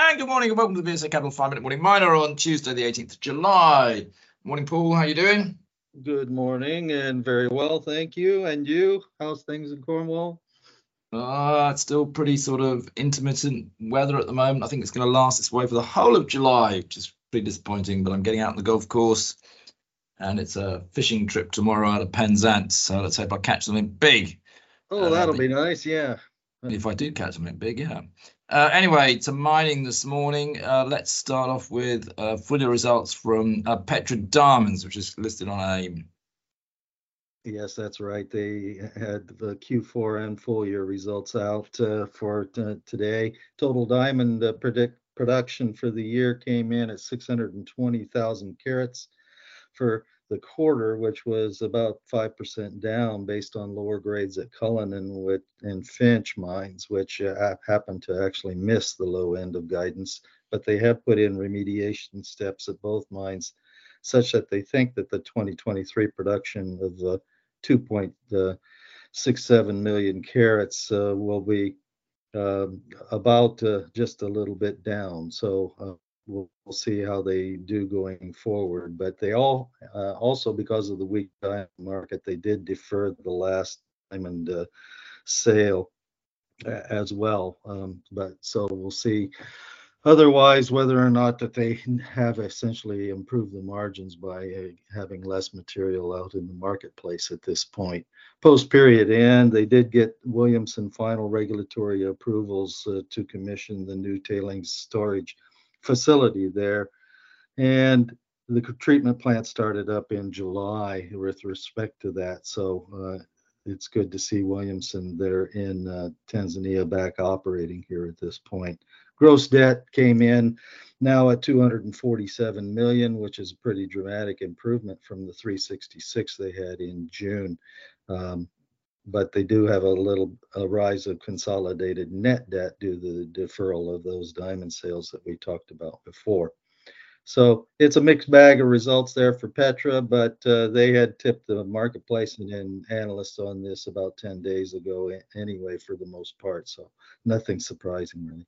And good morning and welcome to the VSA Capital 5 Minute Morning Miner on Tuesday, the 18th of July. Morning, Paul. How are you doing? Good morning and very well, thank you. And you? How's things in Cornwall? Uh, it's still pretty sort of intermittent weather at the moment. I think it's going to last its way for the whole of July, which is pretty disappointing. But I'm getting out on the golf course and it's a fishing trip tomorrow out of Penzance. So let's hope I catch something big. Oh, Uh, that'll but- be nice. Yeah. If I do catch something big, yeah. Uh, anyway, to mining this morning, uh, let's start off with uh, year results from uh, Petra Diamonds, which is listed on AIM. Yes, that's right. They had the Q4 and full year results out uh, for today. Total diamond uh, predict production for the year came in at 620,000 carats for the quarter, which was about 5% down based on lower grades at Cullinan and, and Finsch mines, which uh, happened to actually miss the low end of guidance. But they have put in remediation steps at both mines such that they think that the 2023 production of the 2.67 million carats uh, will be um, about uh, just a little bit down. So uh, we'll, we'll see how they do going forward. But they all uh, also because of the weak diamond market, they did defer the last diamond uh, sale as well. Um, but so we'll see otherwise whether or not that they have essentially improved the margins by uh, having less material out in the marketplace at this point post period end they did get williamson final regulatory approvals uh, to commission the new tailings storage facility there. And the treatment plant started up in july with respect to that. So uh, it's good to see williamson there in uh, tanzania back operating here at this point. Gross debt came in now at 247 million which is a pretty dramatic improvement from the 366 they had in june. Um, but they do have a little a rise of consolidated net debt due to the deferral of those diamond sales that we talked about before so it's a mixed bag of results there for Petra, but uh, they had tipped the marketplace and, and analysts on this about 10 days ago anyway, for the most part. So nothing surprising really.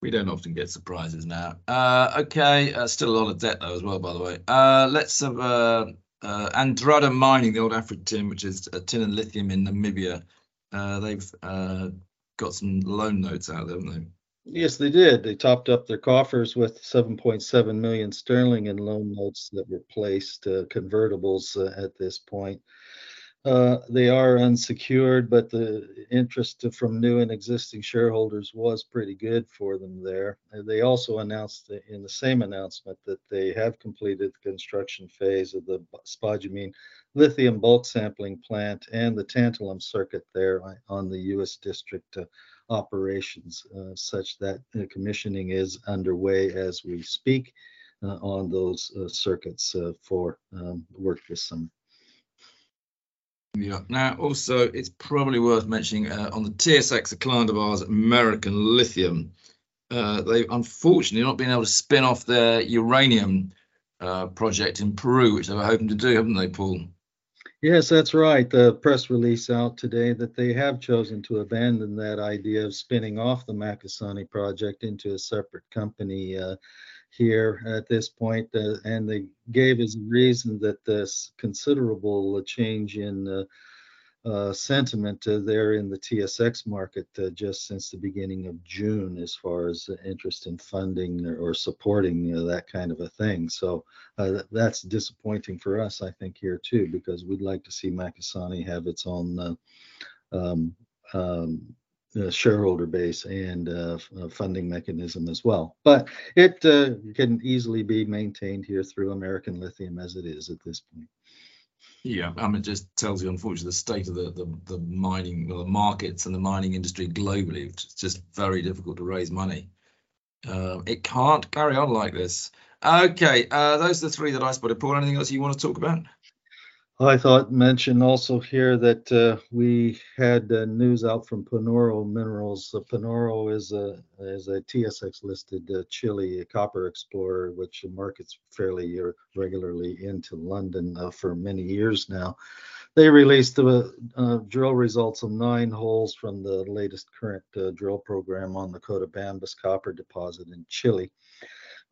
We don't often get surprises now. Uh, okay, uh, still a lot of debt though as well, by the way. Uh, let's have uh, Andrada Mining, the old Afritin, which is uh, tin and lithium in Namibia. Uh, they've uh, got some loan notes out haven't they? Yes, they did. They topped up their coffers with 7.7 million sterling in loan notes that replaced uh, convertibles uh, at this point. Uh, they are unsecured, but the interest from new and existing shareholders was pretty good for them there. They also announced in the same announcement that they have completed the construction phase of the spodumene lithium bulk sampling plant and the tantalum circuit there on- the Uis district uh, operations, uh, such that commissioning is underway as we speak uh, on those uh, circuits for um, work this summer. Yeah. Now, also, it's probably worth mentioning uh, on the TSX, a client of ours, American Lithium, uh, they've unfortunately not been able to spin off their uranium uh, project in Peru, which they were hoping to do, haven't they, Paul? Yes, that's right. The press release out today that they have chosen to abandon that idea of spinning off the Macusani project into a separate company uh, here at this point, uh, and they gave as a reason that this considerable uh, change in uh, uh, sentiment uh, there in the TSX market just since the beginning of June, as far as interest in funding or, or supporting uh, that kind of a thing. So that's disappointing for us, I think, here too, because we'd like to see Macusani have its own um, um, uh, shareholder base and uh, uh, funding mechanism as well. But it uh, can easily be maintained here through American Lithium as it is at this point. Yeah, I mean, it just tells you, unfortunately, the state of the the, the mining, well, the markets and the mining industry globally. It's just very difficult to raise money. Uh, it can't carry on like this. Okay, uh, those are the three that I spotted. Paul, anything else you want to talk about? I thought mention also here that uh, we had uh, news out from Panoro Minerals. Uh, Panoro is a is a TSX listed uh, Chile copper explorer, which markets fairly regularly into London uh, for many years now. they released the uh, drill results of nine holes from the latest current uh, drill program on the Cotabambas copper deposit in Chile.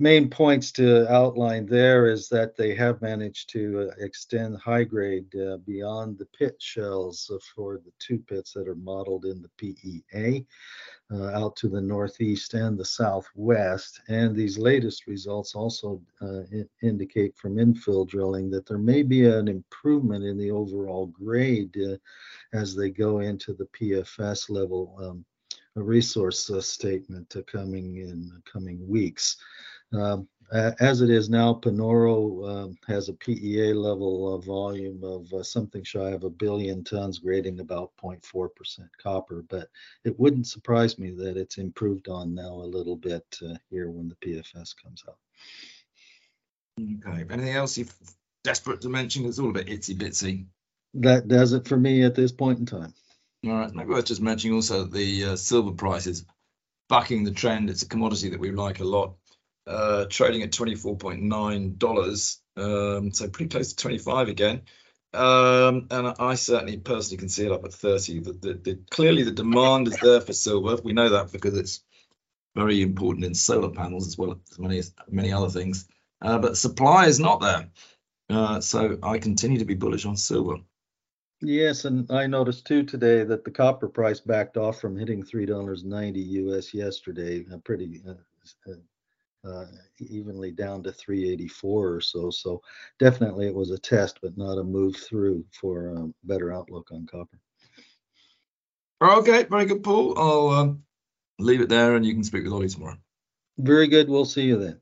Main points to outline there is that they have managed to uh, extend high grade uh, beyond the pit shells for the two pits that are modeled in the PEA uh, out to the northeast and the southwest. And these latest results also uh, indicate from infill drilling that there may be an improvement in the overall grade uh, as they go into the PFS level um, resource uh, statement coming in coming weeks. Um, as it is now, Panoro um, has a PEA level of volume of uh, something shy of a billion tons, grading about 0.4% copper. But it wouldn't surprise me that it's improved on now a little bit uh, here when the PFS comes out. Okay. Anything else you're desperate to mention? It's all a bit itsy bitsy. That does it for me at this point in time. All right. Maybe worth just mentioning also the uh, silver prices bucking the trend. It's a commodity that we like a lot uh, trading at $24.9, um, so pretty close to 25 again. Um, and I certainly personally can see it up at 30. The, the, the, clearly, the demand is there for silver. We know that because it's very important in solar panels as well as many many other things. Uh, but supply is not there. Uh, so I continue to be bullish on silver. Yes, and I noticed too today that the copper price backed off from hitting three dollars ninety US yesterday. A pretty uh, uh, evenly down to 384 or so. So definitely it was a test, but not a move through for a better outlook on copper. Okay, very good, Paul. I'll um, leave it there and you can speak with Ollie tomorrow. Very good. We'll see you then.